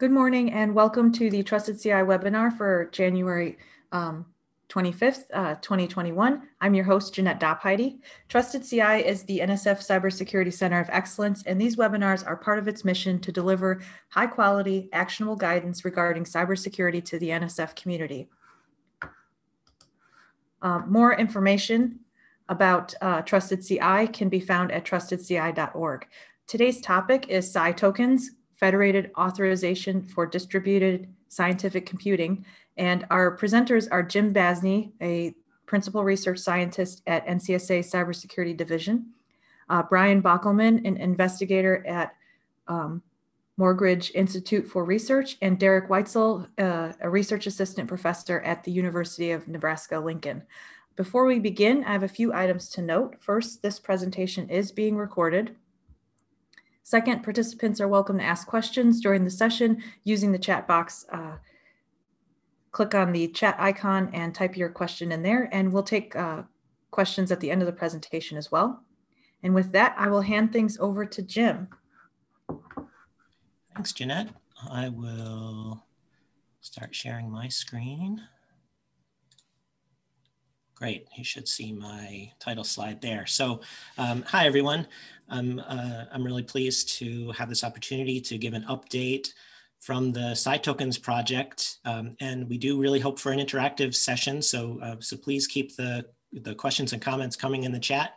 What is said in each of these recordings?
Good morning and welcome to the Trusted CI webinar for January um, 25th, uh, 2021. I'm your host, Jeanette Dopheide. Trusted CI is the NSF Cybersecurity Center of Excellence, and these webinars are part of its mission to deliver high quality, actionable guidance regarding cybersecurity to the NSF community. Uh, more information about uh, Trusted CI can be found at trustedci.org. Today's topic is CI tokens, Federated Authorization for Distributed Scientific Computing. And our presenters are Jim Basney, a principal research scientist at NCSA Cybersecurity Division, uh, Brian Bockelman, an investigator at um, Morgridge Institute for Research, and Derek Weitzel, uh, a research assistant professor at the University of Nebraska-Lincoln. Before we begin, I have a few items to note. First, this presentation is being recorded. Second, participants are welcome to ask questions during the session using the chat box. Uh, click on the chat icon and type your question in there, and we'll take uh, questions at the end of the presentation as well. And with that, I will hand things over to Jim. Thanks, Jeanette. I will start sharing my screen. Great, you should see my title slide there. So um, hi everyone, I'm, uh, I'm really pleased to have this opportunity to give an update from the Tokens project. Um, and we do really hope for an interactive session. So, uh, so please keep the, the questions and comments coming in the chat.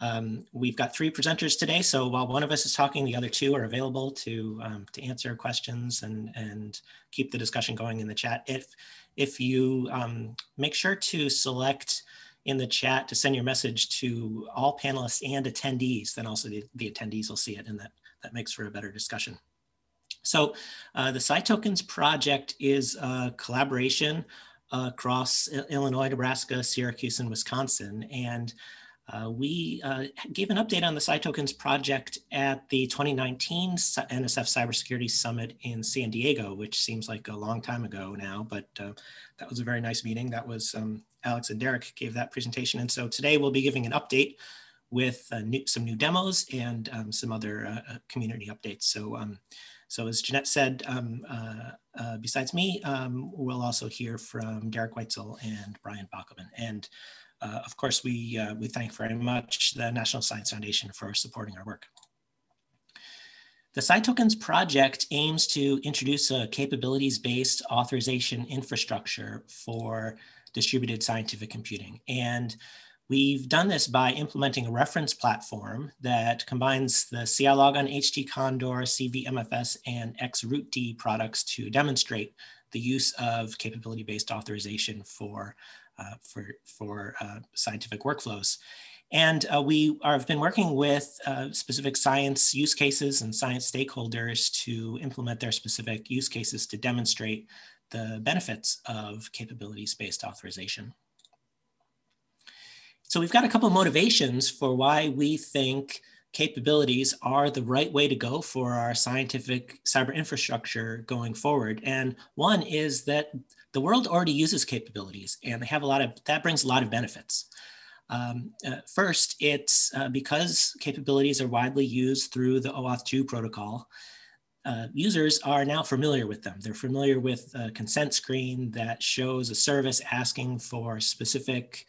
Um, we've got three presenters today. So while one of us is talking, the other two are available to, um, to answer questions and, and keep the discussion going in the chat. If, if you um, make sure to select in the chat to send your message to all panelists and attendees, then also the, the attendees will see it and that, that makes for a better discussion. So uh, the SciTokens project is a collaboration across Illinois, Nebraska, Syracuse, and Wisconsin. And uh, we uh, gave an update on the SciTokens project at the 2019 NSF Cybersecurity Summit in San Diego, which seems like a long time ago now, but uh, that was a very nice meeting. That was um, Alex and Derek gave that presentation. And so today we'll be giving an update with uh, new, some new demos and um, some other uh, uh, community updates. So, um, so as Jeanette said, um, besides me, um, we'll also hear from Derek Weitzel and Brian Bockelman. And uh, of course, we, uh, we thank very much the National Science Foundation for supporting our work. The SciTokens project aims to introduce a capabilities-based authorization infrastructure for distributed scientific computing. And we've done this by implementing a reference platform that combines the CILogon HT Condor, CVMFS, and XRootD products to demonstrate the use of capability-based authorization for for, for uh, scientific workflows. And uh, we are, have been working with uh, specific science use cases and science stakeholders to implement their specific use cases to demonstrate the benefits of capabilities-based authorization. So we've got a couple of motivations for why we think capabilities are the right way to go for our scientific cyber infrastructure going forward. And one is that the world already uses capabilities and they have a lot of, that brings a lot of benefits. Um, uh, first, it's uh, because capabilities are widely used through the OAuth 2 protocol, uh, users are now familiar with them. They're familiar with a consent screen that shows a service asking for specific,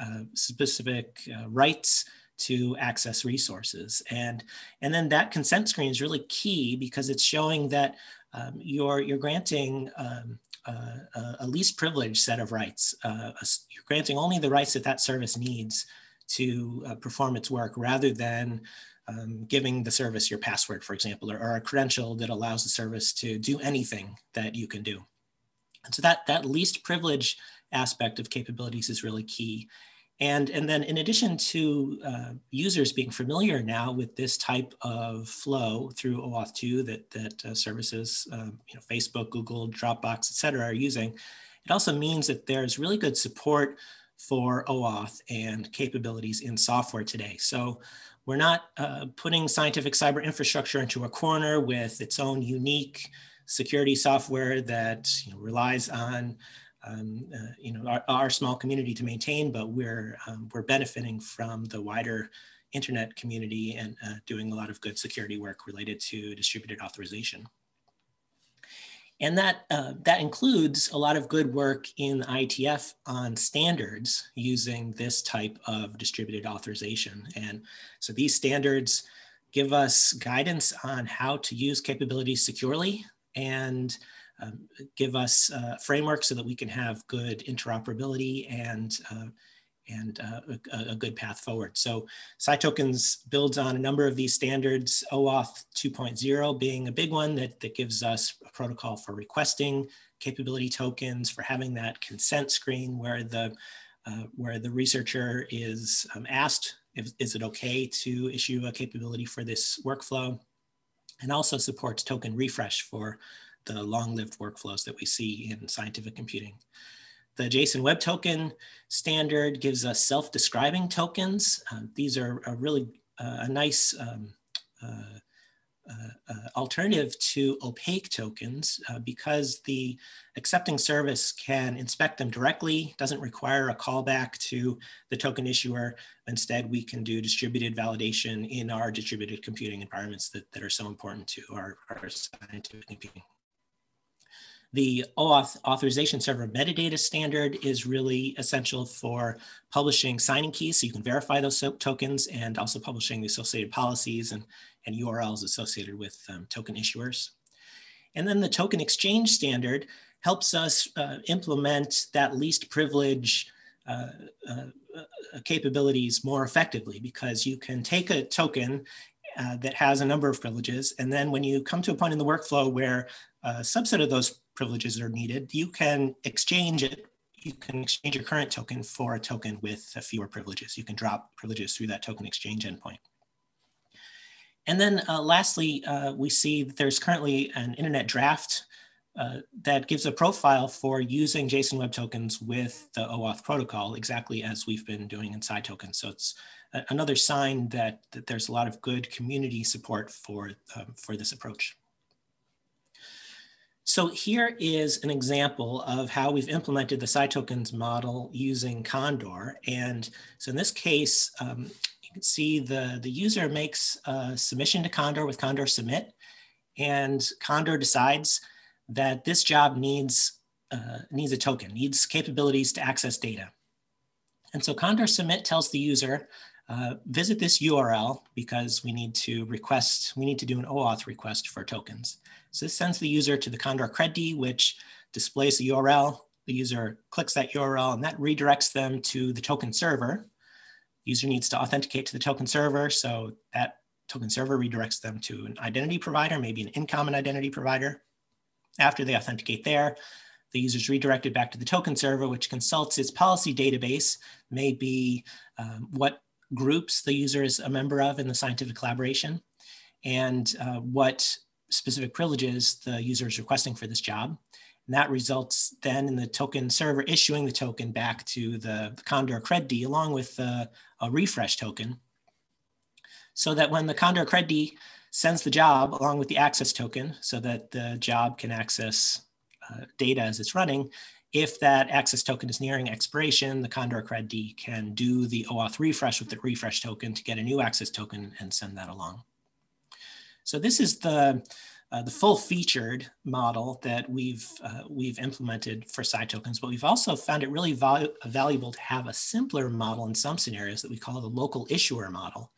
uh, specific uh, rights to access resources. And, and then that consent screen is really key because it's showing that um, you're, you're granting um, a least privileged set of rights. Uh, you're granting only the rights that that service needs to uh, perform its work rather than um, giving the service your password, for example, or, or, a credential that allows the service to do anything that you can do. And so that, that least privilege aspect of capabilities is really key. And, and then in addition to uh, users being familiar now with this type of flow through OAuth 2 that, that uh, services, um, you know, Facebook, Google, Dropbox, et cetera, are using, it also means that there's really good support for OAuth and capabilities in software today. So we're not uh, putting scientific cyber infrastructure into a corner with its own unique security software that you know, relies on um, uh, you know, our, our, small community to maintain, but we're, um, we're benefiting from the wider internet community and uh, doing a lot of good security work related to distributed authorization. And that, uh, that includes a lot of good work in IETF on standards using this type of distributed authorization. And so these standards give us guidance on how to use capabilities securely and um, give us uh, framework so that we can have good interoperability and uh, and uh, a, a, good path forward. So SciTokens builds on a number of these standards, OAuth 2.0 being a big one that, that gives us a protocol for requesting capability tokens, for having that consent screen where the, uh, where the researcher is um, asked, if, is it okay to issue a capability for this workflow? And also supports token refresh for the long-lived workflows that we see in scientific computing. The JSON Web Token standard gives us self-describing tokens. Um, these are, are really uh, a nice um, uh, uh, uh alternative to opaque tokens uh, because the accepting service can inspect them directly, doesn't require a callback to the token issuer. Instead, we can do distributed validation in our distributed computing environments that, that are so important to our, our scientific computing. The OAuth authorization server metadata standard is really essential for publishing signing keys so you can verify those tokens and also publishing the associated policies and, and URLs associated with um, token issuers. And then the token exchange standard helps us uh, implement that least privilege uh, uh, uh capabilities more effectively because you can take a token uh, that has a number of privileges. And then when you come to a point in the workflow where a subset of those privileges are needed, you can exchange it. You can exchange your current token for a token with fewer privileges. You can drop privileges through that token exchange endpoint. And then uh, lastly, uh, we see that there's currently an internet draft uh, that gives a profile for using JSON Web Tokens with the OAuth protocol, exactly as we've been doing in SciTokens. So it's a, another sign that, that there's a lot of good community support for, um, for this approach. So here is an example of how we've implemented the SciTokens model using Condor. And so in this case, um, you can see the, the user makes a submission to Condor with Condor submit, and Condor decides that this job needs, uh, needs a token, needs capabilities to access data. And so Condor submit tells the user, uh, visit this URL because we need to request, we need to do an OAuth request for tokens. So this sends the user to the Condor CredD, which displays the URL. The user clicks that URL and that redirects them to the token server. User needs to authenticate to the token server. So that token server redirects them to an identity provider, maybe an InCommon identity provider. After they authenticate there, the user is redirected back to the token server, which consults its policy database, maybe um, what groups the user is a member of in the scientific collaboration, and uh, what specific privileges the user is requesting for this job. And that results then in the token server issuing the token back to the, the Condor CredD along with uh, a refresh token. So that when the Condor CredD sends the job along with the access token so that the job can access uh, data as it's running, if that access token is nearing expiration, the Condor CredD can do the OAuth refresh with the refresh token to get a new access token and send that along. So this is the, uh, the full featured model that we've, uh, we've implemented for SciTokens, but we've also found it really val valuable to have a simpler model in some scenarios that we call the local issuer model.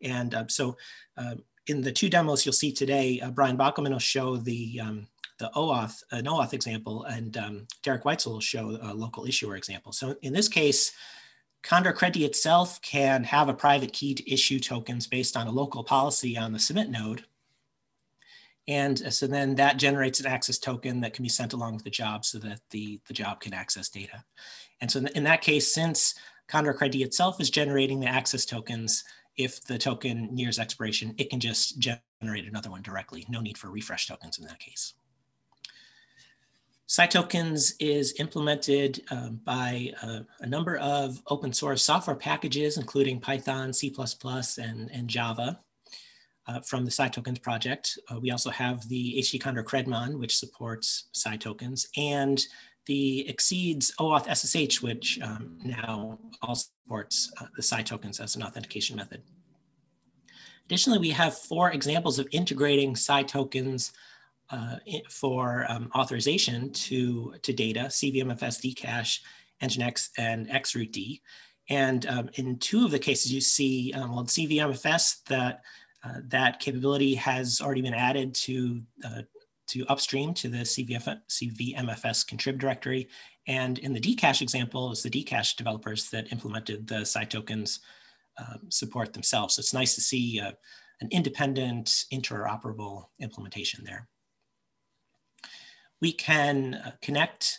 And uh, so uh, in the two demos you'll see today, uh, Brian Bockelman will show the, um, the OAuth, an OAuth example, and um, Derek Weitzel will show a local issuer example. So in this case, Condor CredD itself can have a private key to issue tokens based on a local policy on the submit node. And so then that generates an access token that can be sent along with the job so that the, the job can access data. And so in that case, since Condor CredD itself is generating the access tokens, if the token nears expiration, it can just generate another one directly. No need for refresh tokens in that case. SciTokens is implemented um, by a, a, number of open source software packages, including Python, C++, and, and Java uh, from the SciTokens project. Uh, we also have the HT Condor Credmon, which supports SciTokens, and the XSEDE OAuth SSH, which um, now also supports uh, the SciTokens as an authentication method. Additionally, we have four examples of integrating SciTokens uh, for um, authorization to, to data, CVMFS, Dcache, Nginx, and XRootD. And um, in two of the cases, you see, um, well, CVMFS, that, uh, that capability has already been added to, uh, to upstream to the CVF, CVMFS contrib directory. And in the Dcache example, it's the Dcache developers that implemented the tokens um, support themselves. So it's nice to see uh, an independent, interoperable implementation there. We can uh, connect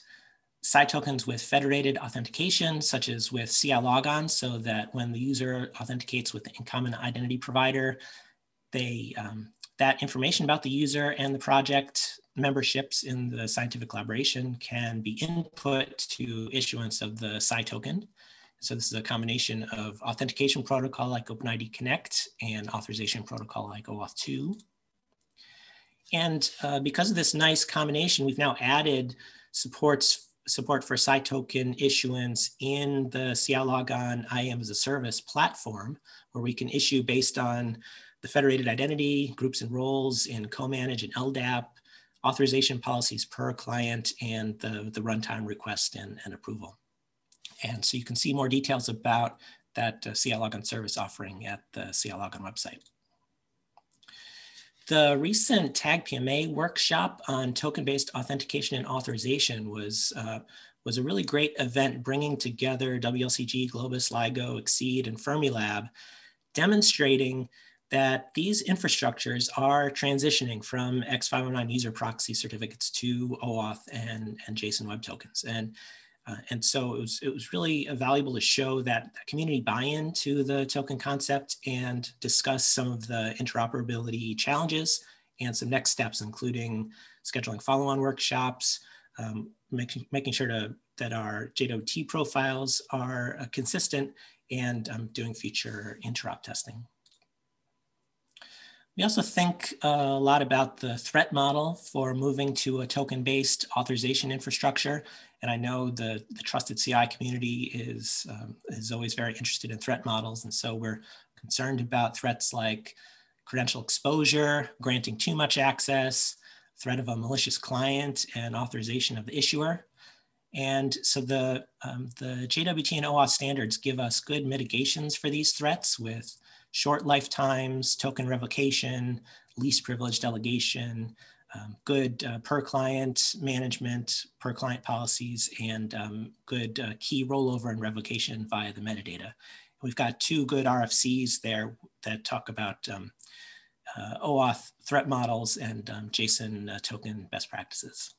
tokens with federated authentication, such as with CI logon, so that when the user authenticates with the InCommon identity provider, they, um, that information about the user and the project memberships in the scientific collaboration can be input to issuance of the Sci token. So this is a combination of authentication protocol like OpenID Connect and authorization protocol like OAuth 2. And uh, because of this nice combination, we've now added supports support for Sci token issuance in the CI Logon IAM as a service platform, where we can issue based on the federated identity, groups and roles in COmanage and LDAP, authorization policies per client, and the, the runtime request and, and approval. And so you can see more details about that uh, CI Logon service offering at the CI Logon website. The recent TAG PMA workshop on token-based authentication and authorization was, uh, was a really great event bringing together WLCG, Globus, LIGO, XSEDE, and Fermilab, demonstrating that these infrastructures are transitioning from X509 user proxy certificates to OAuth and, and JSON Web Tokens. And uh, and so it was, it was really valuable to show that community buy-in to the token concept and discuss some of the interoperability challenges and some next steps, including scheduling follow-on workshops, um, making, making sure to, that our JWT profiles are uh, consistent and um, doing future interop testing. We also think a lot about the threat model for moving to a token-based authorization infrastructure. And I know the, the trusted CI community is, um, is always very interested in threat models. And so we're concerned about threats like credential exposure, granting too much access, threat of a malicious client, and authorization of the issuer. And so the, um, the JWT and OAuth standards give us good mitigations for these threats with short lifetimes, token revocation, least privilege delegation, um, good uh, per client management, per client policies, and um, good uh, key rollover and revocation via the metadata. We've got two good RFCs there that talk about um, uh, OAuth threat models and um, JSON uh, token best practices.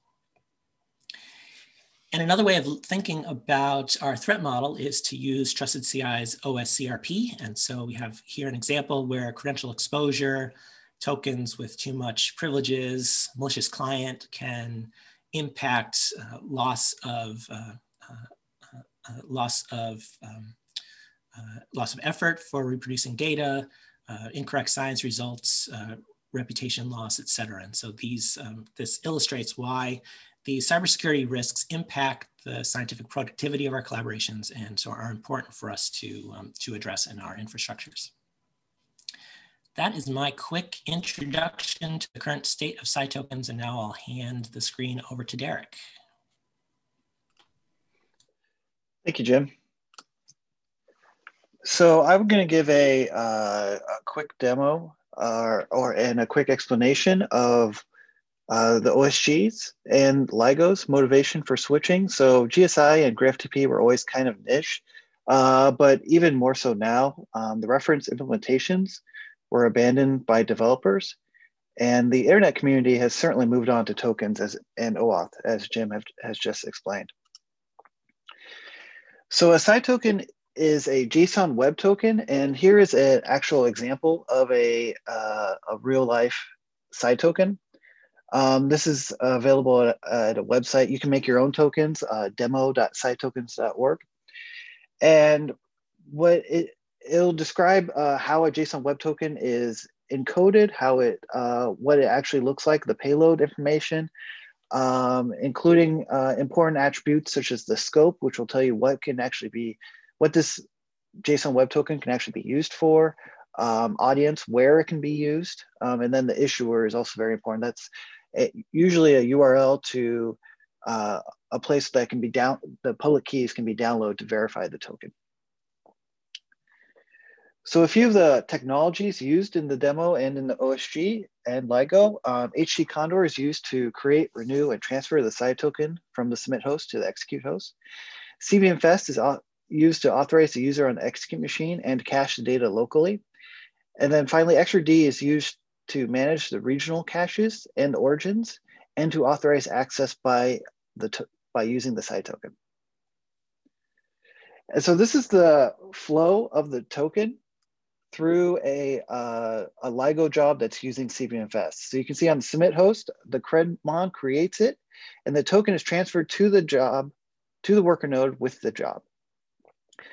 And another way of thinking about our threat model is to use Trusted CI's OSCRP. And so we have here an example where credential exposure, tokens with too much privileges, malicious client can impact uh, loss of uh, uh, uh loss of um, uh, loss of effort for reproducing data, uh, incorrect science results, reputation loss, et cetera. And so these um, this illustrates why the cybersecurity risks impact the scientific productivity of our collaborations and so are important for us to, um, to address in our infrastructures. That is my quick introduction to the current state of Sci and now I'll hand the screen over to Derek. Thank you, Jim. So I'm going to give a, uh, a quick demo uh, or and a quick explanation of uh, the OSGs and LIGO's motivation for switching. So GSI and GridFTP were always kind of niche, uh, but even more so now, um, the reference implementations were abandoned by developers. And the internet community has certainly moved on to tokens as, and OAuth, as Jim have, has just explained. So a Sci token is a JSON web token, and here is an actual example of a, uh, a real life Sci token. Um, this is available at, at, a website. You can make your own tokens, uh, demo.scitokens.org. And what it, it'll describe uh, how a JSON web token is encoded, how it, uh, what it actually looks like, the payload information, um, including uh, important attributes such as the scope, which will tell you what can actually be, what this JSON web token can actually be used for, um, audience, where it can be used, um, and then the issuer is also very important. That's a, usually a URL to uh, a place that can be down, the public keys can be downloaded to verify the token. So a few of the technologies used in the demo and in the OSG and LIGO, um, HT Condor is used to create, renew, and transfer the SciToken from the submit host to the execute host. CVMFS is used to authorize the user on the execute machine and cache the data locally. And then finally, XRD is used to manage the regional caches and origins and to authorize access by, the by using the SciToken. And so this is the flow of the token through a, uh, a LIGO job that's using CVMFS. So you can see on the submit host, the CredMon creates it, and the token is transferred to the job, to the worker node with the job.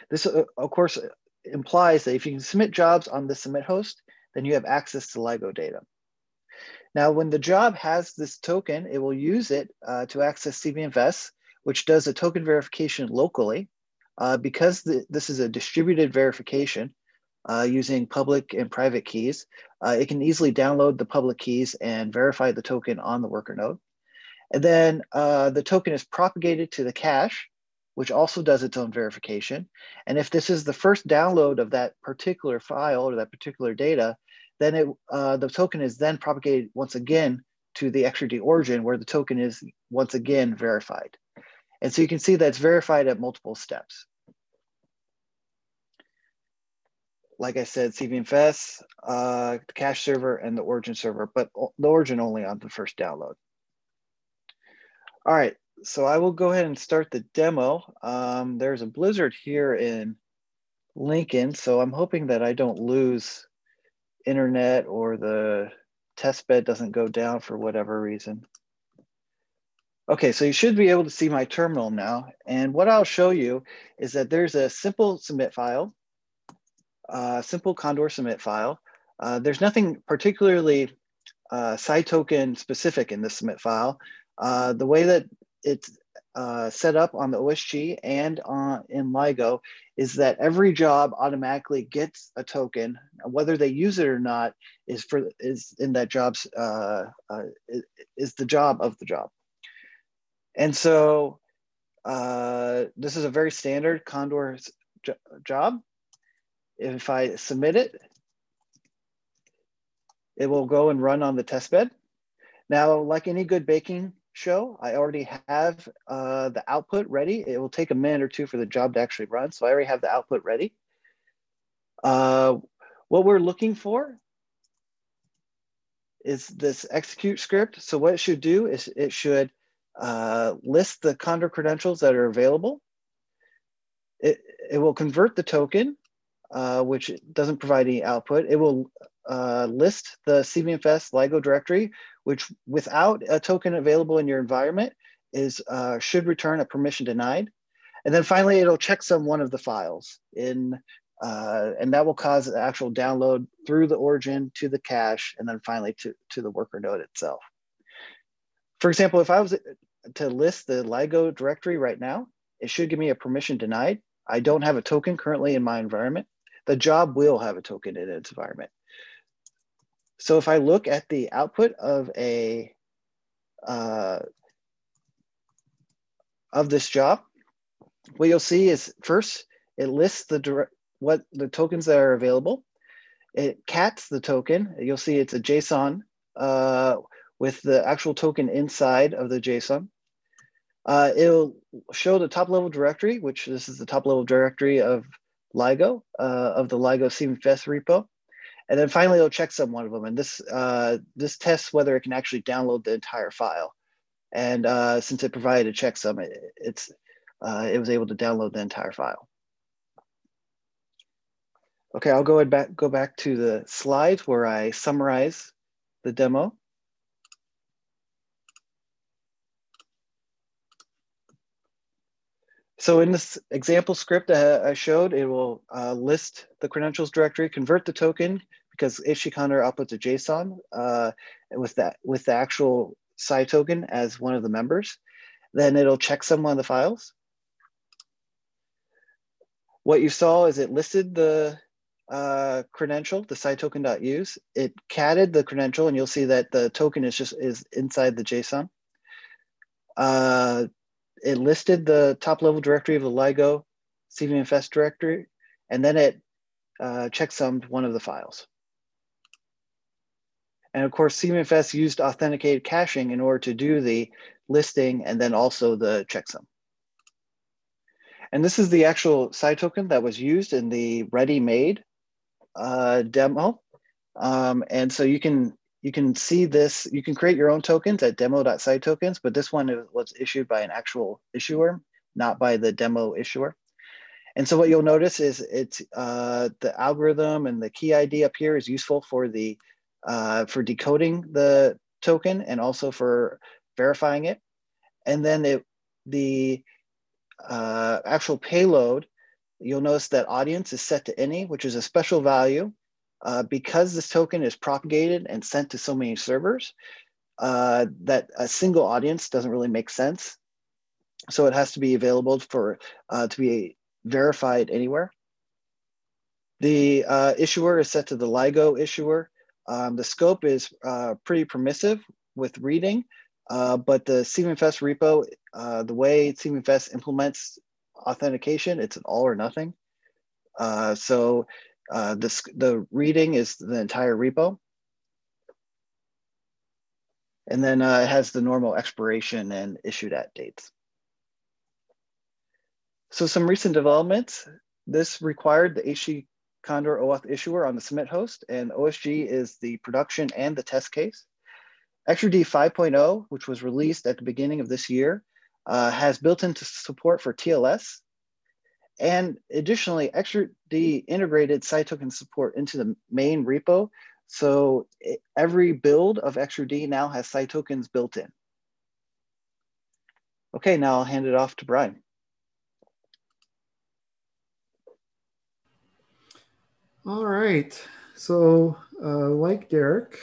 This, uh, of course, implies that if you can submit jobs on the submit host, then you have access to LIGO data. Now, when the job has this token, it will use it uh, to access CVMFS, which does a token verification locally. Uh, because this is a distributed verification uh, using public and private keys, uh, it can easily download the public keys and verify the token on the worker node. And then uh, the token is propagated to the cache, which also does its own verification. And if this is the first download of that particular file or that particular data, then it, uh, the token is then propagated once again to the XRD origin where the token is once again verified. And so you can see that it's verified at multiple steps. Like I said, CVMFS, uh, the cache server, and the origin server, but the origin only on the first download. All right, so I will go ahead and start the demo. Um, there's a blizzard here in Lincoln, so I'm hoping that I don't lose internet or the test bed doesn't go down for whatever reason. Okay, so you should be able to see my terminal now. And what I'll show you is that there's a simple submit file, a simple Condor submit file. Uh, there's nothing particularly uh, token specific in this submit file. Uh, the way that it's uh, set up on the OSG and on in LIGO is that every job automatically gets a token. Whether they use it or not is for is in that job's uh, uh, is the job of the job. And so uh, this is a very standard Condor job. If I submit it, it will go and run on the test bed. Now, like any good baking show. I already have uh, the output ready. It will take a minute or two for the job to actually run. So I already have the output ready. Uh, what we're looking for is this execute script. So what it should do is it should uh, list the Condor credentials that are available. It, it will convert the token, uh, which doesn't provide any output. It will uh, list the CVMFS LIGO directory, which without a token available in your environment is uh, should return a permission denied. And then finally, it'll checksum one of the files in, uh, and that will cause the actual download through the origin to the cache, and then finally to, to the worker node itself. For example, if I was to list the LIGO directory right now, it should give me a permission denied. I don't have a token currently in my environment. The job will have a token in its environment. So if I look at the output of a uh, of this job, what you'll see is first it lists the direct, what the tokens that are available. It cats the token. You'll see it's a JSON uh, with the actual token inside of the JSON. Uh, it'll show the top level directory, which this is the top level directory of LIGO, uh, of the LIGO CVMFS repo. And then finally, it'll checksum one of them. And this, uh, this tests whether it can actually download the entire file. And uh, since it provided a checksum, it, it's, uh, it was able to download the entire file. Okay, I'll go ahead back, go back to the slides where I summarize the demo. So in this example script I showed, it will uh, list the credentials directory, convert the token because HTCondor outputs a JSON uh, with that with the actual SciToken as one of the members. Then it'll checksum one of the files. What you saw is it listed the uh, credential, the SciToken.use. It catted the credential, and you'll see that the token is just is inside the JSON. It listed the top level directory of the LIGO CVMFS directory, and then it uh, checksummed one of the files. And of course, CVMFS used authenticated caching in order to do the listing and then also the checksum. And this is the actual SciToken that was used in the ready-made uh, demo. Um, and so you can you can see this, you can create your own tokens at demo.scitokens, but this one was issued by an actual issuer, not by the demo issuer. And so what you'll notice is it's uh, the algorithm and the key ID up here is useful for the uh, for decoding the token and also for verifying it. And then it, the uh, actual payload, you'll notice that audience is set to any, which is a special value. Uh, because this token is propagated and sent to so many servers, uh, that a single audience doesn't really make sense. So it has to be available for uh, to be verified anywhere. The uh, issuer is set to the LIGO issuer. Um, the scope is uh, pretty permissive with reading, uh, but the CVMFS repo, the way CVMFS implements authentication, it's an all or nothing. So uh, this, the reading is the entire repo. And then uh, it has the normal expiration and issued at dates. So some recent developments, this required the HT Condor OAuth issuer on the submit host, and OSG is the production and the test case. XRD 5.0, which was released at the beginning of this year, uh, has built-in support for TLS. And additionally, XRD integrated SciToken support into the main repo. So every build of XRD now has SciTokens built in. Okay, now I'll hand it off to Brian. All right. So, uh, like Derek,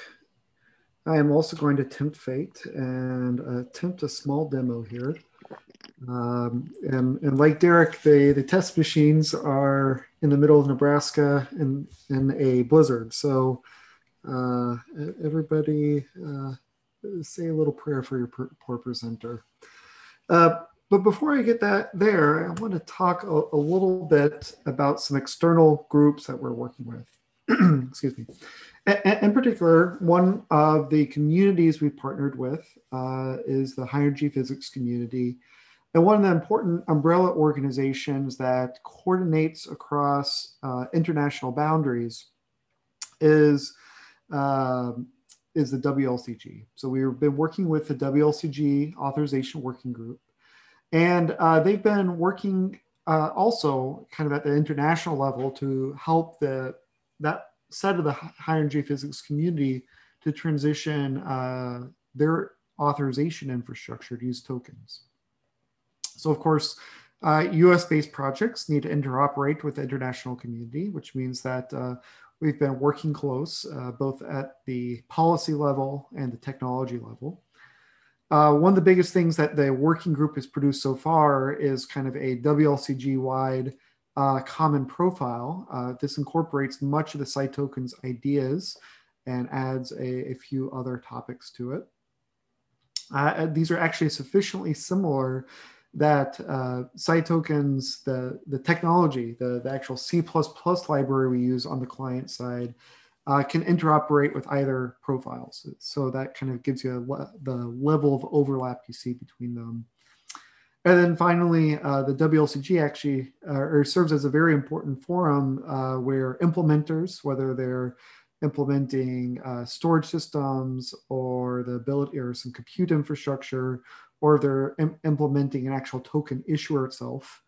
I am also going to tempt fate and attempt a small demo here. Um, and, and like Derek, the, the test machines are in the middle of Nebraska in, in a blizzard. So, uh, everybody uh, say a little prayer for your poor presenter. Uh, but before I get that there, I want to talk a, a little bit about some external groups that we're working with. Excuse me. In particular, one of the communities we've partnered with uh, is the high energy physics community. And one of the important umbrella organizations that coordinates across uh, international boundaries is, uh, is the WLCG. So we've been working with the WLCG Authorization Working Group. And uh, they've been working uh, also kind of at the international level to help the that set of the high energy physics community to transition uh, their authorization infrastructure to use tokens. So of course, uh, US-based projects need to interoperate with the international community, which means that uh, we've been working close uh, both at the policy level and the technology level. Uh, one of the biggest things that the working group has produced so far is kind of a WLCG wide uh, common profile. Uh, this incorporates much of the SciTokens ideas and adds a, a few other topics to it. These are actually sufficiently similar that uh, SciTokens, the, the technology, the, the actual C++ library we use on the client side, uh, can interoperate with either profiles. So that kind of gives you le the level of overlap you see between them. And then finally, uh, the WLCG actually uh, serves as a very important forum uh, where implementers, whether they're implementing uh, storage systems or the ability or some compute infrastructure, or they're Im implementing an actual token issuer itself,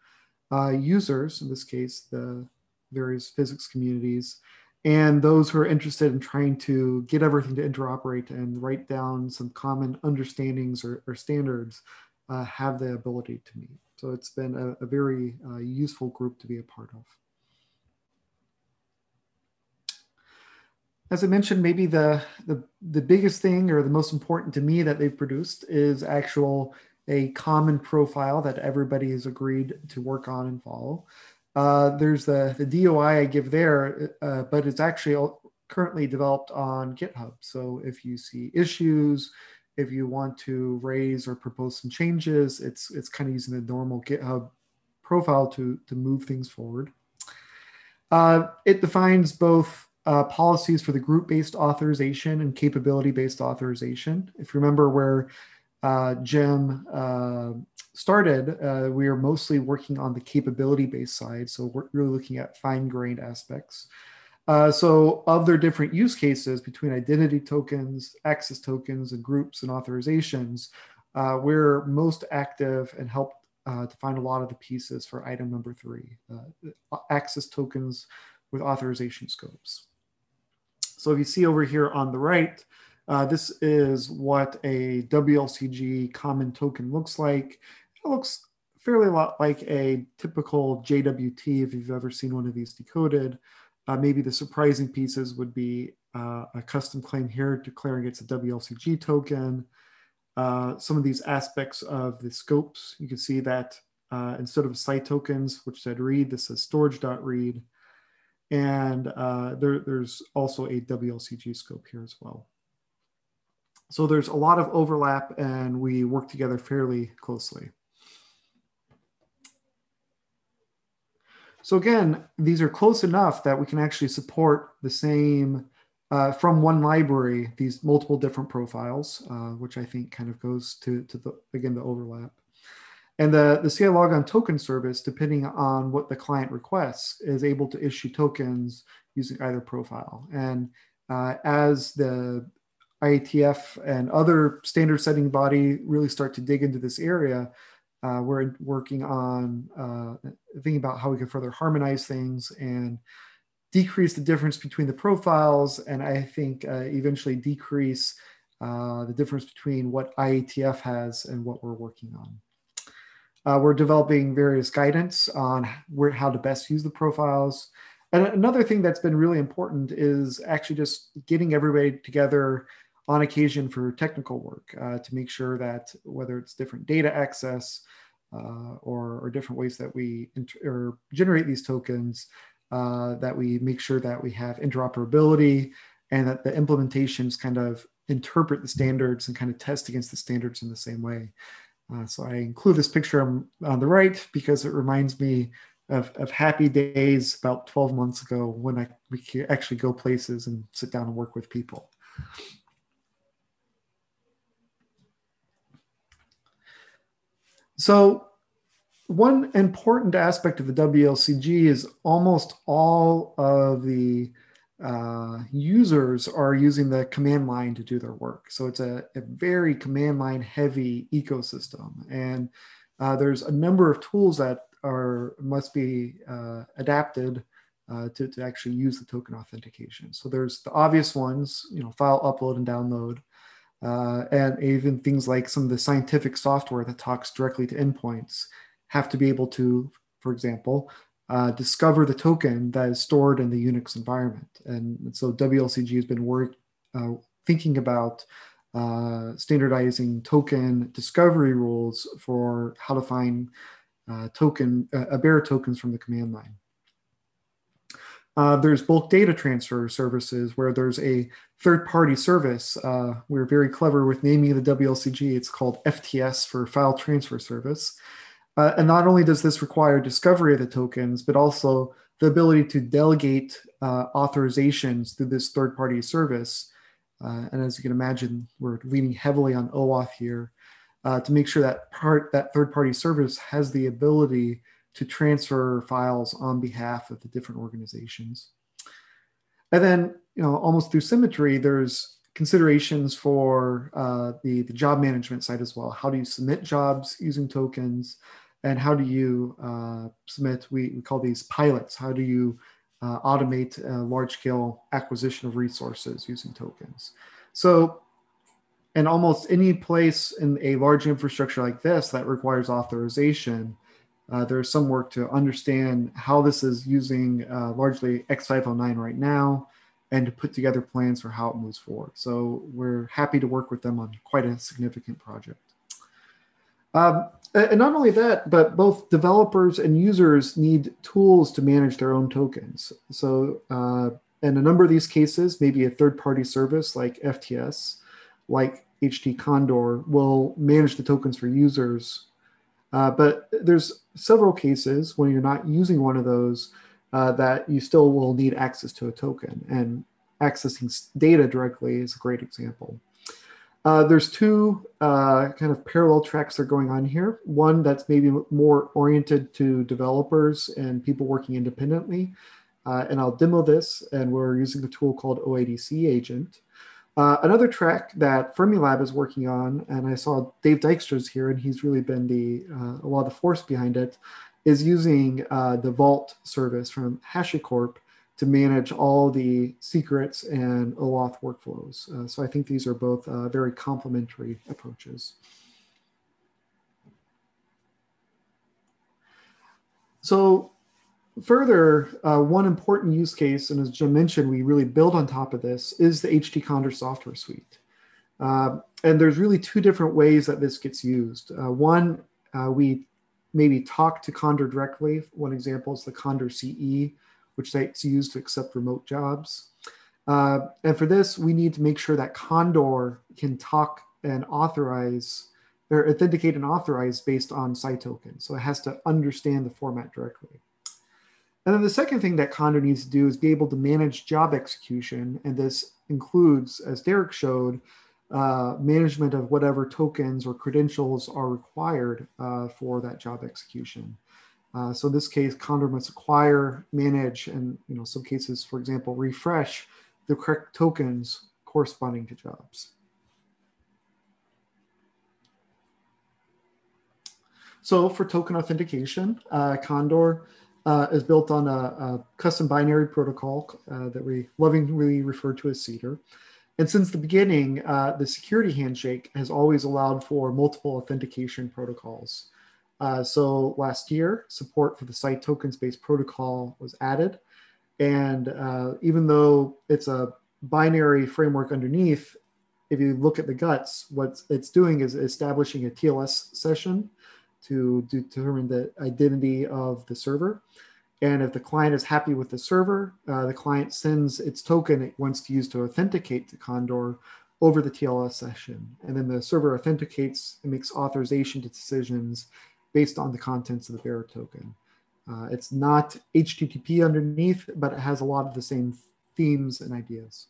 uh, users, in this case, the various physics communities, and those who are interested in trying to get everything to interoperate and write down some common understandings or, or standards uh, have the ability to meet. So it's been a, a very uh, useful group to be a part of. As I mentioned, maybe the, the, the biggest thing or the most important to me that they've produced is actual a common profile that everybody has agreed to work on and follow. Uh, there's the, the DOI I give there, uh, but it's actually currently developed on GitHub. So if you see issues, if you want to raise or propose some changes, it's it's kind of using the normal GitHub profile to, to move things forward. Uh, it defines both uh, policies for the group-based authorization and capability-based authorization. If you remember where uh, Jim uh, started, uh, we are mostly working on the capability-based side. So we're really looking at fine-grained aspects. Uh, so of their different use cases between identity tokens, access tokens, and groups and authorizations, uh, we're most active and help to find a lot of the pieces for item number three, access tokens with authorization scopes. So if you see over here on the right, uh, this is what a WLCG common token looks like. It looks fairly a lot like a typical JWT if you've ever seen one of these decoded. Uh, maybe the surprising pieces would be uh, a custom claim here declaring it's a WLCG token. Uh, some of these aspects of the scopes, you can see that uh, instead of SciTokens, which said read, this says storage.read. And uh, there, there's also a WLCG scope here as well. So there's a lot of overlap and we work together fairly closely. So again, these are close enough that we can actually support the same uh, from one library, these multiple different profiles, uh, which I think kind of goes to, to the, again, the overlap. And the, the CI logon token service, depending on what the client requests, is able to issue tokens using either profile. And uh, as the IETF and other standard setting body really start to dig into this area, uh, we're working on uh, thinking about how we can further harmonize things and decrease the difference between the profiles, and I think uh, eventually decrease uh, the difference between what IETF has and what we're working on. Uh, we're developing various guidance on where, how to best use the profiles. And another thing that's been really important is actually just getting everybody together on occasion for technical work uh, to make sure that whether it's different data access uh, or, or, different ways that we or generate these tokens, uh, that we make sure that we have interoperability and that the implementations kind of interpret the standards and kind of test against the standards in the same way. Uh, so I include this picture on, on the right because it reminds me of, of happy days about 12 months ago when I we could actually go places and sit down and work with people. So one important aspect of the WLCG is almost all of the uh, users are using the command line to do their work. So it's a, a very command line heavy ecosystem. And uh, there's a number of tools that are must be uh, adapted uh, to, to actually use the token authentication. So there's the obvious ones, you know, file upload and download uh, and even things like some of the scientific software that talks directly to endpoints have to be able to, for example, uh, discover the token that is stored in the Unix environment. And so WLCG has been work, uh, thinking about uh, standardizing token discovery rules for how to find uh, token, uh, bearer tokens from the command line. Uh, there's bulk data transfer services where there's a third party service. Uh, we're very clever with naming the WLCG. It's called FTS for File Transfer Service. Uh, and not only does this require discovery of the tokens, but also the ability to delegate uh, authorizations through this third party service. Uh, and as you can imagine, we're leaning heavily on OAuth here uh, to make sure that part that third party service has the ability to transfer files on behalf of the different organizations. And then, you know, almost through symmetry, there's considerations for uh, the, the job management side as well. How do you submit jobs using tokens? And how do you uh, submit, we, we call these pilots, how do you uh, automate large scale acquisition of resources using tokens? So in almost any place in a large infrastructure like this that requires authorization, uh, there's some work to understand how this is using uh, largely X509 right now and to put together plans for how it moves forward. So we're happy to work with them on quite a significant project. Um, and not only that, but both developers and users need tools to manage their own tokens. So, uh, in a number of these cases, maybe a third party service like FTS, like HT Condor, will manage the tokens for users. Uh, but there's several cases when you're not using one of those uh, that you still will need access to a token. And accessing data directly is a great example. Uh, there's two uh, kind of parallel tracks that are going on here. One that's maybe more oriented to developers and people working independently. Uh, and I'll demo this, and we're using a tool called OIDC Agent. Uh, another track that Fermilab is working on, and I saw Dave Dykstra's here, and he's really been the uh, a lot of the force behind it, is using uh, the Vault service from HashiCorp to manage all the secrets and OAuth workflows. Uh, so I think these are both uh, very complementary approaches. So further, uh, one important use case, and as Jim mentioned, we really build on top of this, is the HT Condor software suite. Uh, and there's really two different ways that this gets used. Uh, one, uh, we maybe talk to Condor directly. One example is the Condor CE, which that's used to accept remote jobs. Uh, and for this, we need to make sure that Condor can talk and authorize or authenticate and authorize based on SciToken. So it has to understand the format directly. And then the second thing that Condor needs to do is be able to manage job execution. And this includes, as Derek showed, uh, management of whatever tokens or credentials are required uh, for that job execution. Uh, so in this case, Condor must acquire, manage, and you know some cases, for example, refresh the correct tokens corresponding to jobs. So for token authentication, uh, Condor uh, is built on a, a custom binary protocol uh, that we lovingly refer to as CEDAR. And since the beginning, uh, the security handshake has always allowed for multiple authentication protocols. Uh, so last year, support for the SciTokens based protocol was added. And uh, even though it's a binary framework underneath, if you look at the guts, what it's doing is establishing a TLS session to determine the identity of the server. And if the client is happy with the server, uh, the client sends its token it wants to use to authenticate to Condor over the TLS session. And then the server authenticates and makes authorization decisions based on the contents of the bearer token. Uh, it's not HTTP underneath, but it has a lot of the same themes and ideas.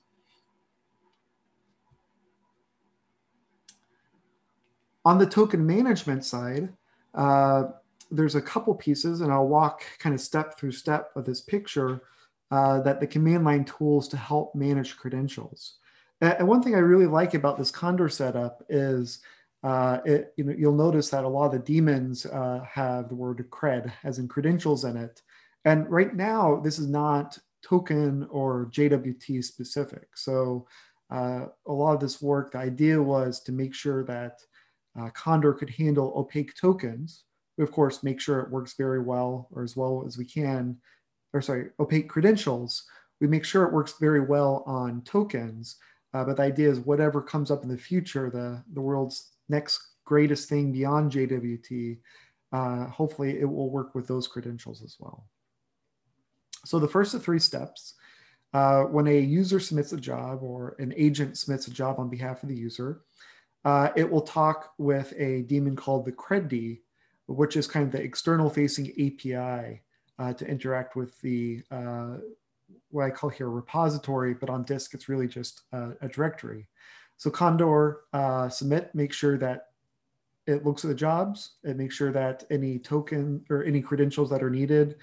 On the token management side, uh, there's a couple pieces, and I'll walk kind of step through step of this picture uh, that the command line tools to help manage credentials. And one thing I really like about this Condor setup is uh, it, you know, you'll notice that a lot of the daemons uh, have the word cred as in credentials in it. And right now, this is not token or JWT specific. So uh, a lot of this work, the idea was to make sure that uh, Condor could handle opaque tokens. We, of course, make sure it works very well or as well as we can, or sorry, opaque credentials. We make sure it works very well on tokens. Uh, but the idea is whatever comes up in the future, the, the world's next greatest thing beyond JWT, uh, hopefully it will work with those credentials as well. So the first of three steps, uh, when a user submits a job or an agent submits a job on behalf of the user, uh, it will talk with a daemon called the CredD, which is kind of the external facing API uh, to interact with the, uh, what I call here repository, but on disk, it's really just a directory. So Condor uh, submit, make sure that it looks at the jobs, it makes sure that any token or any credentials that are needed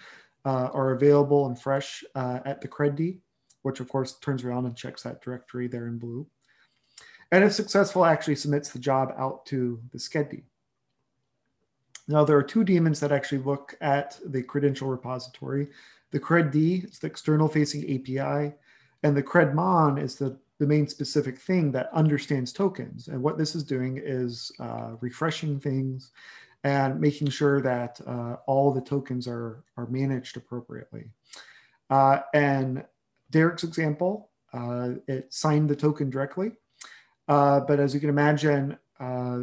uh, are available and fresh uh, at the CredD, which of course turns around and checks that directory there in blue and if successful, actually submits the job out to the schedd. Now, there are two daemons that actually look at the credential repository. The CredD is the external facing API, and the CredMon is the domain specific thing that understands tokens. And what this is doing is uh, refreshing things and making sure that uh, all the tokens are, are managed appropriately. Uh, and Derek's example, uh, it signed the token directly. Uh, but as you can imagine, uh,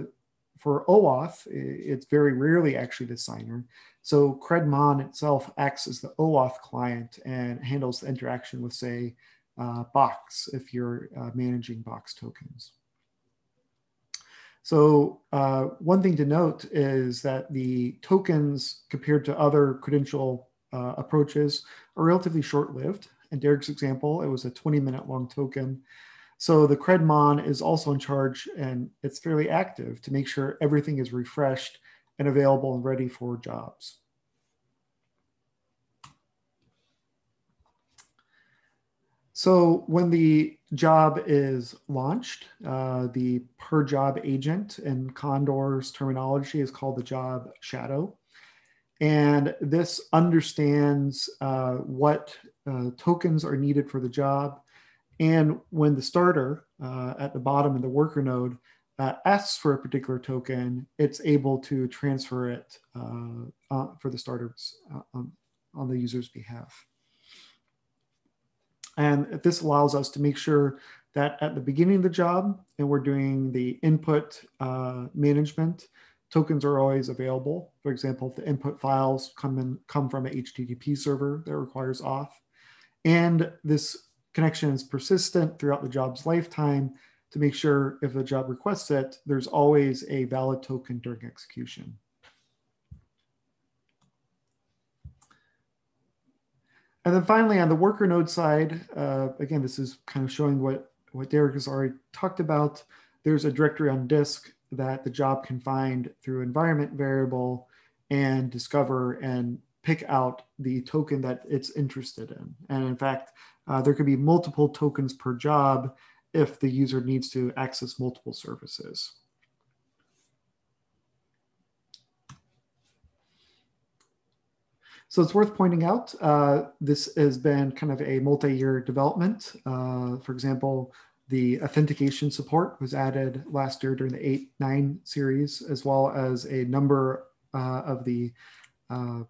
for OAuth, it's very rarely actually the signer. So CredMon itself acts as the OAuth client and handles the interaction with, say, uh, Box if you're uh, managing Box tokens. So uh, one thing to note is that the tokens compared to other credential uh, approaches are relatively short-lived. In Derek's example, it was a 20 minute long token. So the CredMon is also in charge and it's fairly active to make sure everything is refreshed and available and ready for jobs. So when the job is launched, uh, the per job agent in Condor's terminology is called the job shadow. And this understands uh, what uh, tokens are needed for the job. And when the starter uh, at the bottom of the worker node uh, asks for a particular token, it's able to transfer it uh, for the starters on, on the user's behalf. And this allows us to make sure that at the beginning of the job, and we're doing the input uh, management, tokens are always available. For example, if the input files come in come from an HTTP server that requires auth, and this connection is persistent throughout the job's lifetime to make sure if the job requests it, there's always a valid token during execution. And then finally, on the worker node side, uh, again, this is kind of showing what, what Derek has already talked about. There's a directory on disk that the job can find through environment variable and discover and pick out the token that it's interested in. And in fact, uh, there could be multiple tokens per job if the user needs to access multiple services. So it's worth pointing out, uh, this has been kind of a multi-year development. Uh, for example, the authentication support was added last year during the 8 9 series, as well as a number uh, of the uh,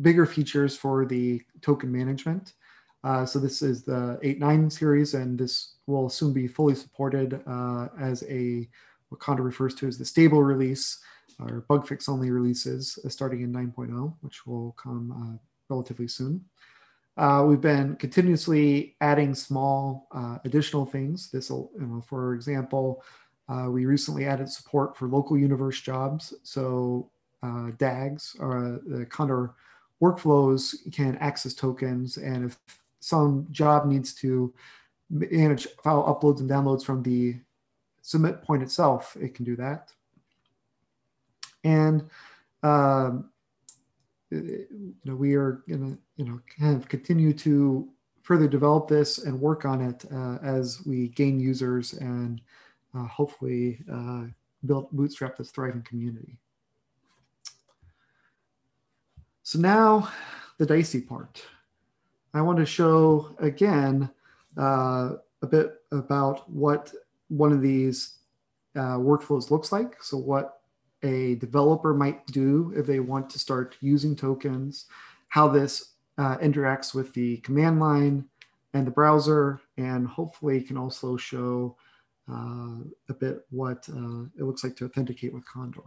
bigger features for the token management. Uh, so this is the 8 9 series, and this will soon be fully supported uh, as a, what Condor refers to as the stable release our bug fix only releases uh, starting in 9.0, which will come uh, relatively soon. Uh, we've been continuously adding small uh, additional things. This will, you know, for example, uh, we recently added support for local universe jobs. So uh, DAGs or the Condor workflows can access tokens. And if some job needs to manage file uploads and downloads from the submit point itself, it can do that. And um, you know, we are going to you know kind of continue to further develop this and work on it uh, as we gain users and uh, hopefully uh, build bootstrap this thriving community. So now the dicey part. I want to show again uh, a bit about what one of these uh, workflows looks like. So what a developer might do if they want to start using tokens, how this uh, interacts with the command line and the browser, and hopefully can also show uh, a bit what uh, it looks like to authenticate with Condor.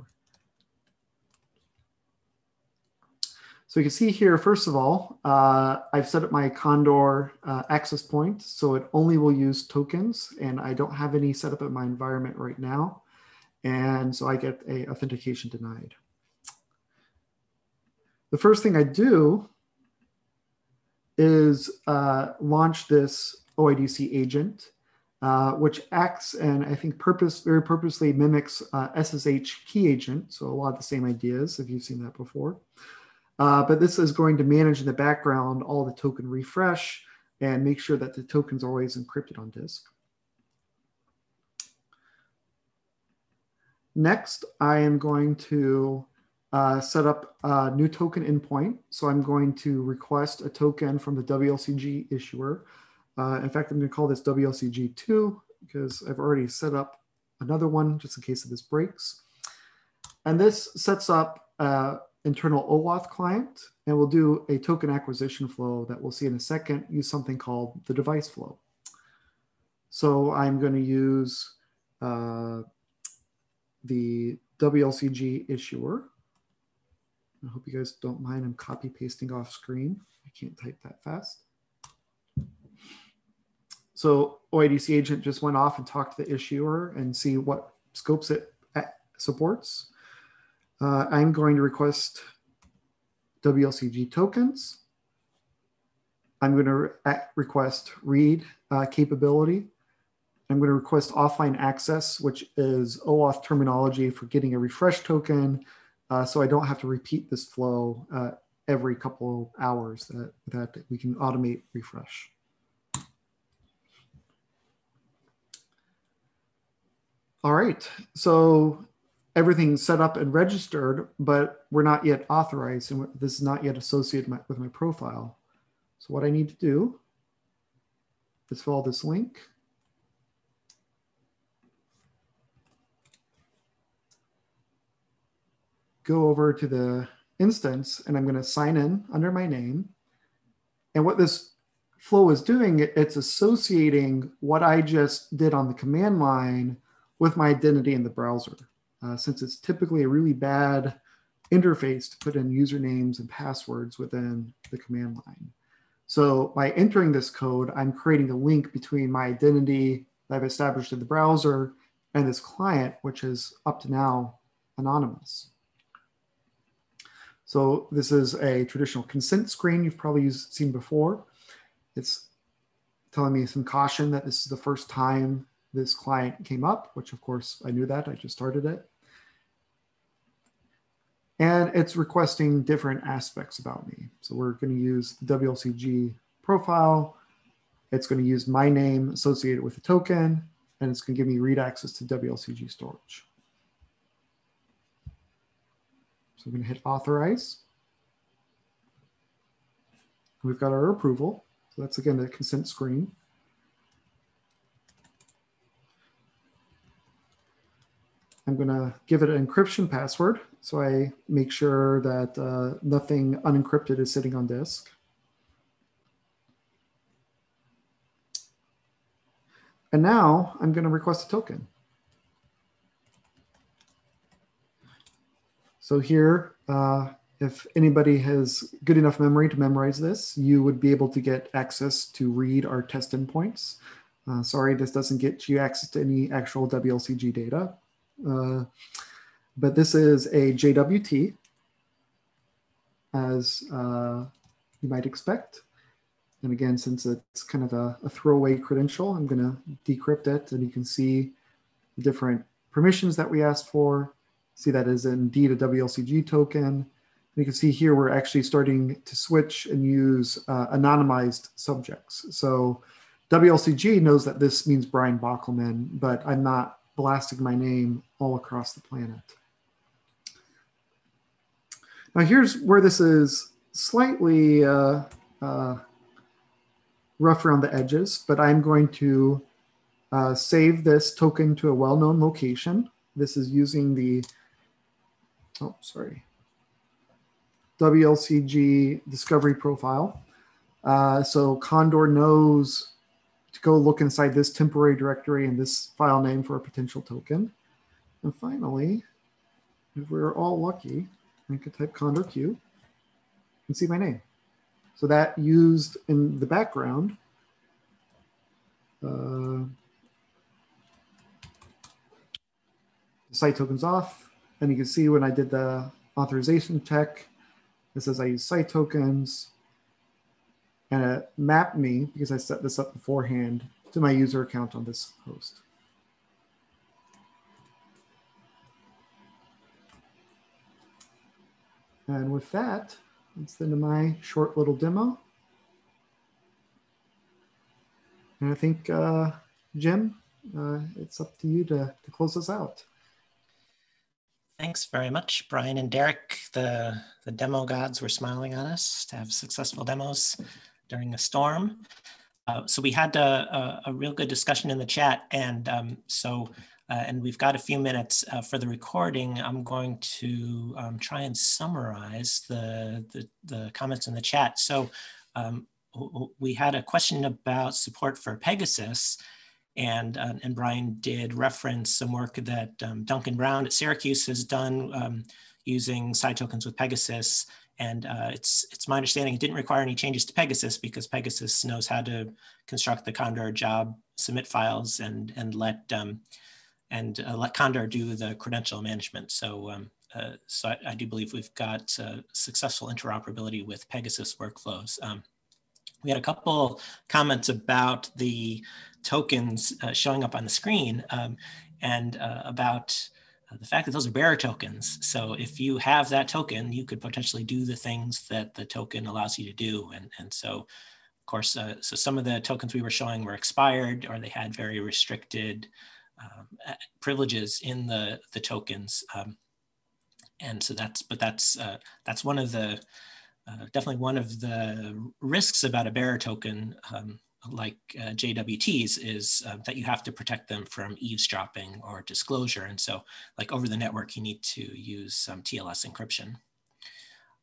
So you can see here, first of all, uh, I've set up my Condor uh, access point, so it only will use tokens, and I don't have any set up in my environment right now. And so I get a authentication denied. The first thing I do is uh, launch this OIDC agent, uh, which acts and I think purpose very purposely mimics uh, SSH key agent. So a lot of the same ideas if you've seen that before. Uh, but this is going to manage in the background all the token refresh and make sure that the tokens always encrypted on disk. Next, I am going to uh, set up a new token endpoint. So I'm going to request a token from the WLCG issuer. Uh, in fact, I'm going to call this WLCG2 because I've already set up another one just in case this breaks. And this sets up uh, internal OAuth client, and we'll do a token acquisition flow that we'll see in a second, use something called the device flow. So I'm going to use uh, the WLCG issuer. I hope you guys don't mind. I'm copy pasting off screen. I can't type that fast. So OIDC agent just went off and talked to the issuer and see what scopes it supports. Uh, I'm going to request WLCG tokens. I'm going to re request read uh, capability. I'm going to request offline access, which is OAuth terminology for getting a refresh token. Uh, so I don't have to repeat this flow uh, every couple hours that, that we can automate refresh. All right, so everything's set up and registered, but we're not yet authorized and this is not yet associated my, with my profile. So what I need to do is follow this link. Go over to the instance and I'm going to sign in under my name. And what this flow is doing, it's associating what I just did on the command line with my identity in the browser. Uh, since it's typically a really bad interface to put in usernames and passwords within the command line. So by entering this code, I'm creating a link between my identity that I've established in the browser and this client, which is up to now anonymous. So this is a traditional consent screen you've probably seen before. It's telling me some caution that this is the first time this client came up, which of course I knew that, I just started it. And it's requesting different aspects about me. So we're going to use the WLCG profile. It's going to use my name associated with the token, and it's going to give me read access to WLCG storage. So I'm going to hit authorize. We've got our approval. So that's again the consent screen. I'm going to give it an encryption password. So I make sure that uh, nothing unencrypted is sitting on disk. And now I'm going to request a token. So here, uh, if anybody has good enough memory to memorize this, you would be able to get access to read our test endpoints. Uh, sorry, this doesn't get you access to any actual WLCG data, uh, but this is a JWT, as uh, you might expect. And again, since it's kind of a, a throwaway credential, I'm going to decrypt it and you can see the different permissions that we asked for. See that is indeed a WLCG token. And you can see here we're actually starting to switch and use uh, anonymized subjects. So WLCG knows that this means Brian Bockelman, but I'm not blasting my name all across the planet. Now here's where this is slightly uh, uh, rough around the edges, but I'm going to uh, save this token to a well-known location. This is using the, oh, sorry, WLCG discovery profile. Uh, so Condor knows to go look inside this temporary directory and this file name for a potential token. And finally, if we're all lucky, I could type Condor Q and see my name. So that used in the background, uh, the SciTokens off. And you can see when I did the authorization check, it says I use SciTokens and it mapped me because I set this up beforehand to my user account on this host. And with that, the end my short little demo. And I think, uh, Jim, uh, it's up to you to, to close us out. Thanks very much, Brian and Derek. The, the demo gods were smiling on us to have successful demos during a storm. Uh, so we had a, a, a, real good discussion in the chat. And um, so, uh, and we've got a few minutes uh, for the recording. I'm going to um, try and summarize the, the, the, comments in the chat. So um, we had a question about support for Pegasus. And, uh, and Brian did reference some work that um, Duncan Brown at Syracuse has done um, using SciTokens with Pegasus. And uh, it's, it's my understanding it didn't require any changes to Pegasus because Pegasus knows how to construct the Condor job submit files and, and let, um, and uh, let Condor do the credential management. So, um, uh, so I, I, do believe we've got uh, successful interoperability with Pegasus workflows. Um, we had a couple comments about the tokens uh, showing up on the screen um, and uh, about uh, the fact that those are bearer tokens. So if you have that token, you could potentially do the things that the token allows you to do. And, and so, of course, uh, so some of the tokens we were showing were expired or they had very restricted um, privileges in the, the tokens. Um, and so that's, but that's, uh, that's one of the, uh, definitely one of the risks about a bearer token um, like uh, JWTs is uh, that you have to protect them from eavesdropping or disclosure. And so like over the network, you need to use some TLS encryption.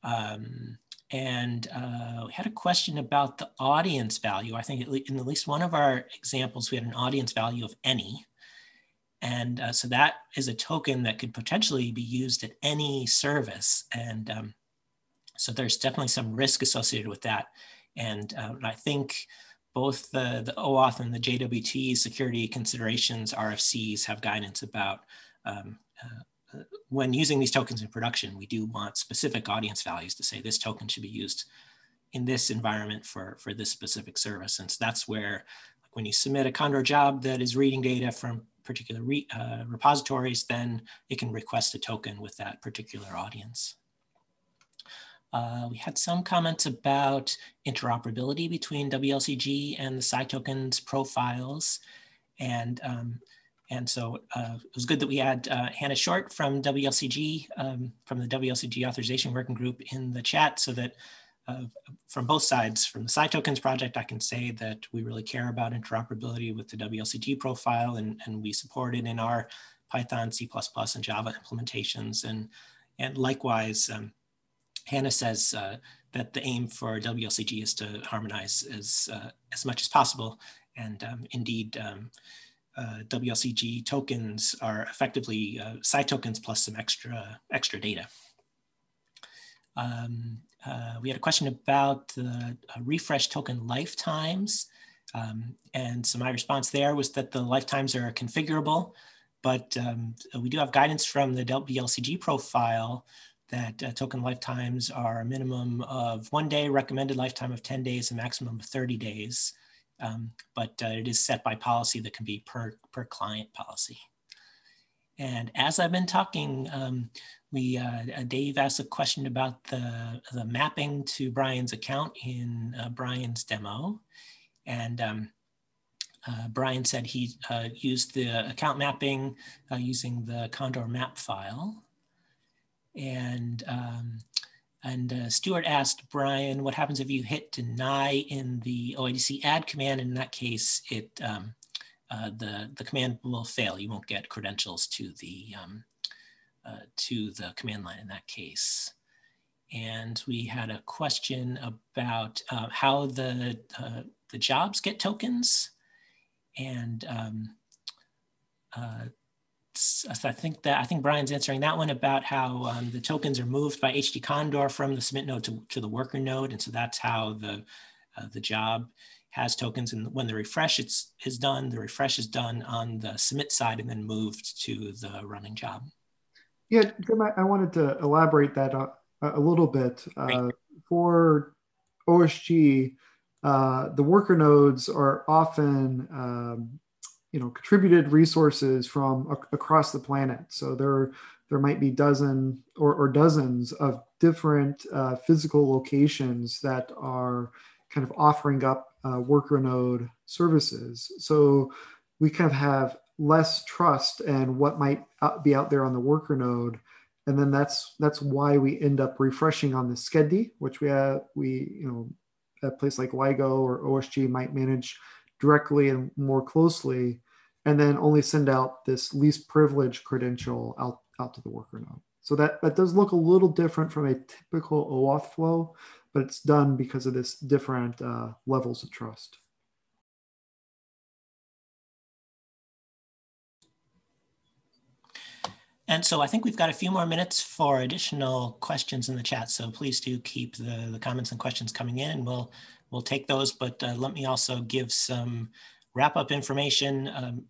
Um, and uh, we had a question about the audience value. I think in at least one of our examples, we had an audience value of any. And uh, so that is a token that could potentially be used at any service. And um, so there's definitely some risk associated with that. And uh, I think both the, the OAuth and the JWT security considerations RFCs have guidance about um, uh, when using these tokens in production, we do want specific audience values to say this token should be used in this environment for, for this specific service. And so that's where like, when you submit a Condor job that is reading data from particular re, uh, repositories, then it can request a token with that particular audience. Uh, we had some comments about interoperability between WLCG and the SciTokens profiles. And, um, and so uh, it was good that we had uh, Hannah Short from WLCG, um, from the WLCG authorization working group in the chat so that uh, from both sides, from the SciTokens project, I can say that we really care about interoperability with the WLCG profile and, and we support it in our Python, C++, and Java implementations. And, and likewise, um, Hannah says uh, that the aim for WLCG is to harmonize as, uh, as much as possible. And um, indeed, um, uh, WLCG tokens are effectively uh, tokens plus some extra, extra data. Um, uh, we had a question about the uh, refresh token lifetimes. Um, and so my response there was that the lifetimes are configurable, but um, we do have guidance from the WLCG profile that uh, token lifetimes are a minimum of one day, recommended lifetime of 10 days, a maximum of 30 days. Um, but uh, it is set by policy that can be per, per client policy. And as I've been talking, um, we uh, uh Dave asked a question about the, the mapping to Brian's account in uh, Brian's demo. And um, uh, Brian said he uh, used the account mapping uh, using the Condor map file. And um, and uh, Stuart asked Brian, what happens if you hit deny in the OIDC add command? In that case, it um, uh, the the command will fail. You won't get credentials to the um, uh, to the command line in that case. And we had a question about uh, how the uh, the jobs get tokens, and um, uh, I think that I think Brian's answering that one about how um, the tokens are moved by HT Condor from the submit node to, to the worker node, and so that's how the uh, the job has tokens. And when the refresh it's, is done, the refresh is done on the submit side and then moved to the running job. Yeah, Jim, I, wanted to elaborate that a, a little bit. Uh, for OSG, uh, the worker nodes are often um, you know contributed resources from across the planet. So there there might be dozen or, or dozens of different uh, physical locations that are kind of offering up uh, worker node services. So we kind of have less trust and what might be out there on the worker node. And then that's that's why we end up refreshing on the schedd, which we have, we you know a place like LIGO or OSG might manage directly and more closely, and then only send out this least privilege credential out, out to the worker node. So that, that does look a little different from a typical OAuth flow, but it's done because of this different uh, levels of trust. And so I think we've got a few more minutes for additional questions in the chat. So please do keep the, the comments and questions coming in and we'll we'll take those. But uh, let me also give some wrap up information. Um,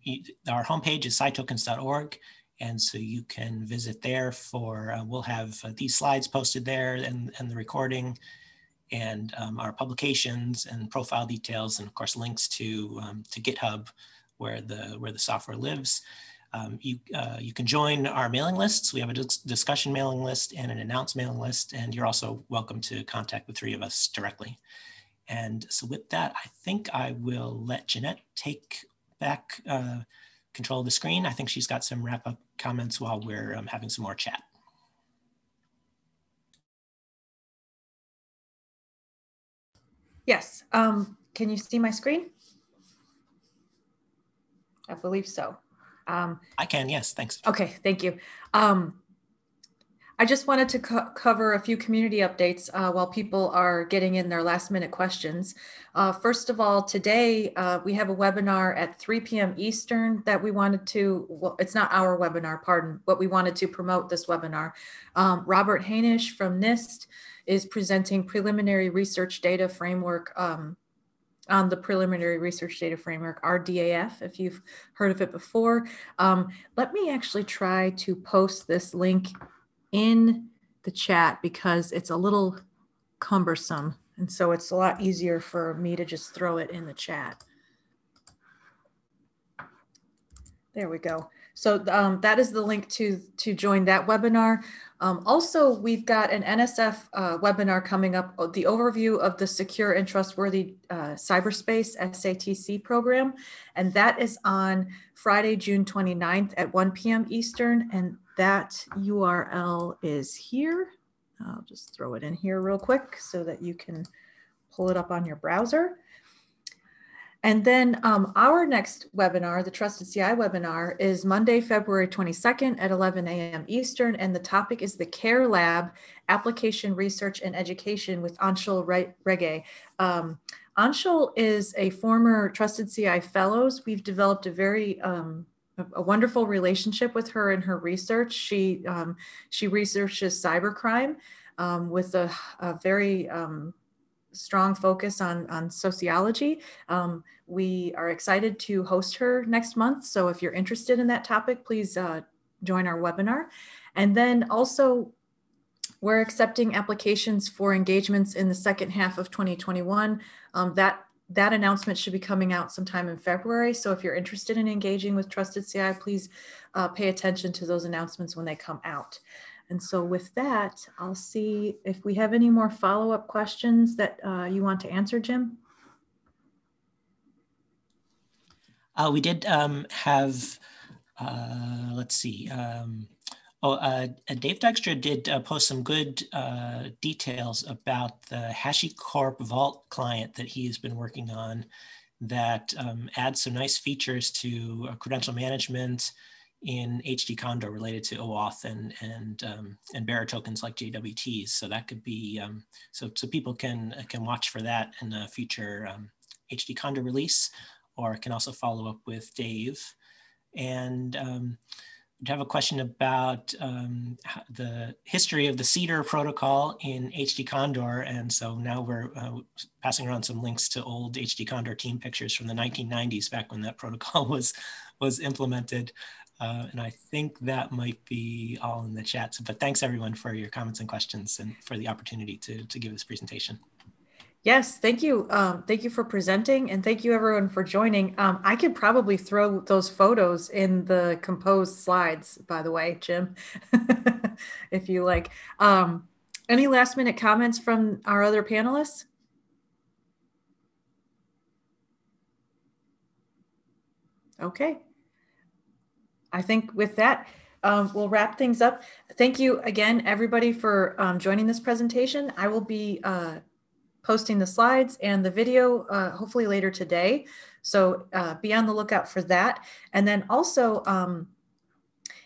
our homepage is scitokens.org. And so you can visit there for, uh, we'll have uh, these slides posted there and, and the recording and um, our publications and profile details and of course links to, um, to GitHub where the, where the software lives. Um, you, uh, you can join our mailing lists. We have a dis discussion mailing list and an announce mailing list, and you're also welcome to contact the three of us directly. And so with that, I think I will let Jeanette take back uh, control of the screen. I think she's got some wrap up comments while we're um, having some more chat. Yes. Um, can you see my screen? I believe so. Um, I can, yes, thanks. Okay, thank you. Um, I just wanted to co cover a few community updates uh, while people are getting in their last minute questions. Uh, first of all, today uh, we have a webinar at 3 p.m. Eastern that we wanted to, well, it's not our webinar, pardon, but we wanted to promote this webinar. Um, Robert Hanisch from NIST is presenting preliminary research data framework um, on the preliminary research data framework, RDAF, if you've heard of it before. Um, let me actually try to post this link in the chat because it's a little cumbersome. And so it's a lot easier for me to just throw it in the chat. There we go. So um, that is the link to, to join that webinar. Um, also, we've got an NSF uh, webinar coming up, uh, the overview of the Secure and Trustworthy uh, Cyberspace SATC program. And that is on Friday, June 29th at 1 p.m. Eastern. And that URL is here. I'll just throw it in here real quick so that you can pull it up on your browser. And then um, our next webinar, the Trusted CI webinar, is Monday, February 22nd at 11 a.m. Eastern. And the topic is the CARE Lab Application Research and Education with Anshul Rege. Um, Anshul is a former Trusted CI Fellows. We've developed a very um, a wonderful relationship with her in her research. She um, she researches cybercrime um, with a, a very um, strong focus on, on sociology. Um, we are excited to host her next month. So if you're interested in that topic, please uh, join our webinar. And then also, we're accepting applications for engagements in the second half of 2021. Um, that that announcement should be coming out sometime in February. So if you're interested in engaging with Trusted CI, please uh, pay attention to those announcements when they come out. And so with that, I'll see if we have any more follow-up questions that uh, you want to answer, Jim. Uh, we did um, have, uh, let's see, um, oh, uh, Dave Dykstra did uh, post some good uh, details about the HashiCorp Vault client that he has been working on that um, adds some nice features to credential management, in HT Condor related to OAuth and and um, and bearer tokens like JWTs. So that could be um, so so people can can watch for that in a future um, HT Condor release, or can also follow up with Dave. And um, have a question about um, the history of the Cedar protocol in HT Condor. And so now we're uh, passing around some links to old HT Condor team pictures from the 1990s, back when that protocol was was implemented. Uh, and I think that might be all in the chat. But thanks everyone for your comments and questions and for the opportunity to, to give this presentation. Yes, thank you. Um, thank you for presenting and thank you everyone for joining. Um, I could probably throw those photos in the composed slides, by the way, Jim, if you like. Um, any last minute comments from our other panelists? Okay. I think with that, um, we'll wrap things up. Thank you again, everybody, for um, joining this presentation. I will be uh, posting the slides and the video uh, hopefully later today. So uh, be on the lookout for that. And then also, um,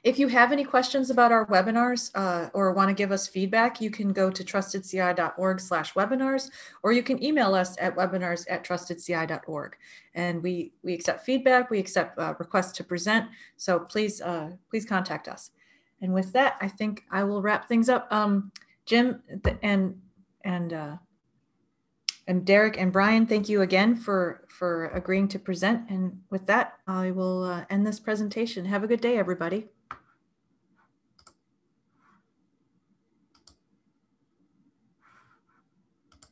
if you have any questions about our webinars uh, or want to give us feedback, you can go to trustedci.org slash webinars, or you can email us at webinars at trustedci.org. And we, we accept feedback, we accept uh, requests to present. So please, uh, please contact us. And with that, I think I will wrap things up. Um, Jim and and uh, and Derek and Brian, thank you again for for agreeing to present. And with that, I will uh, end this presentation. Have a good day, everybody.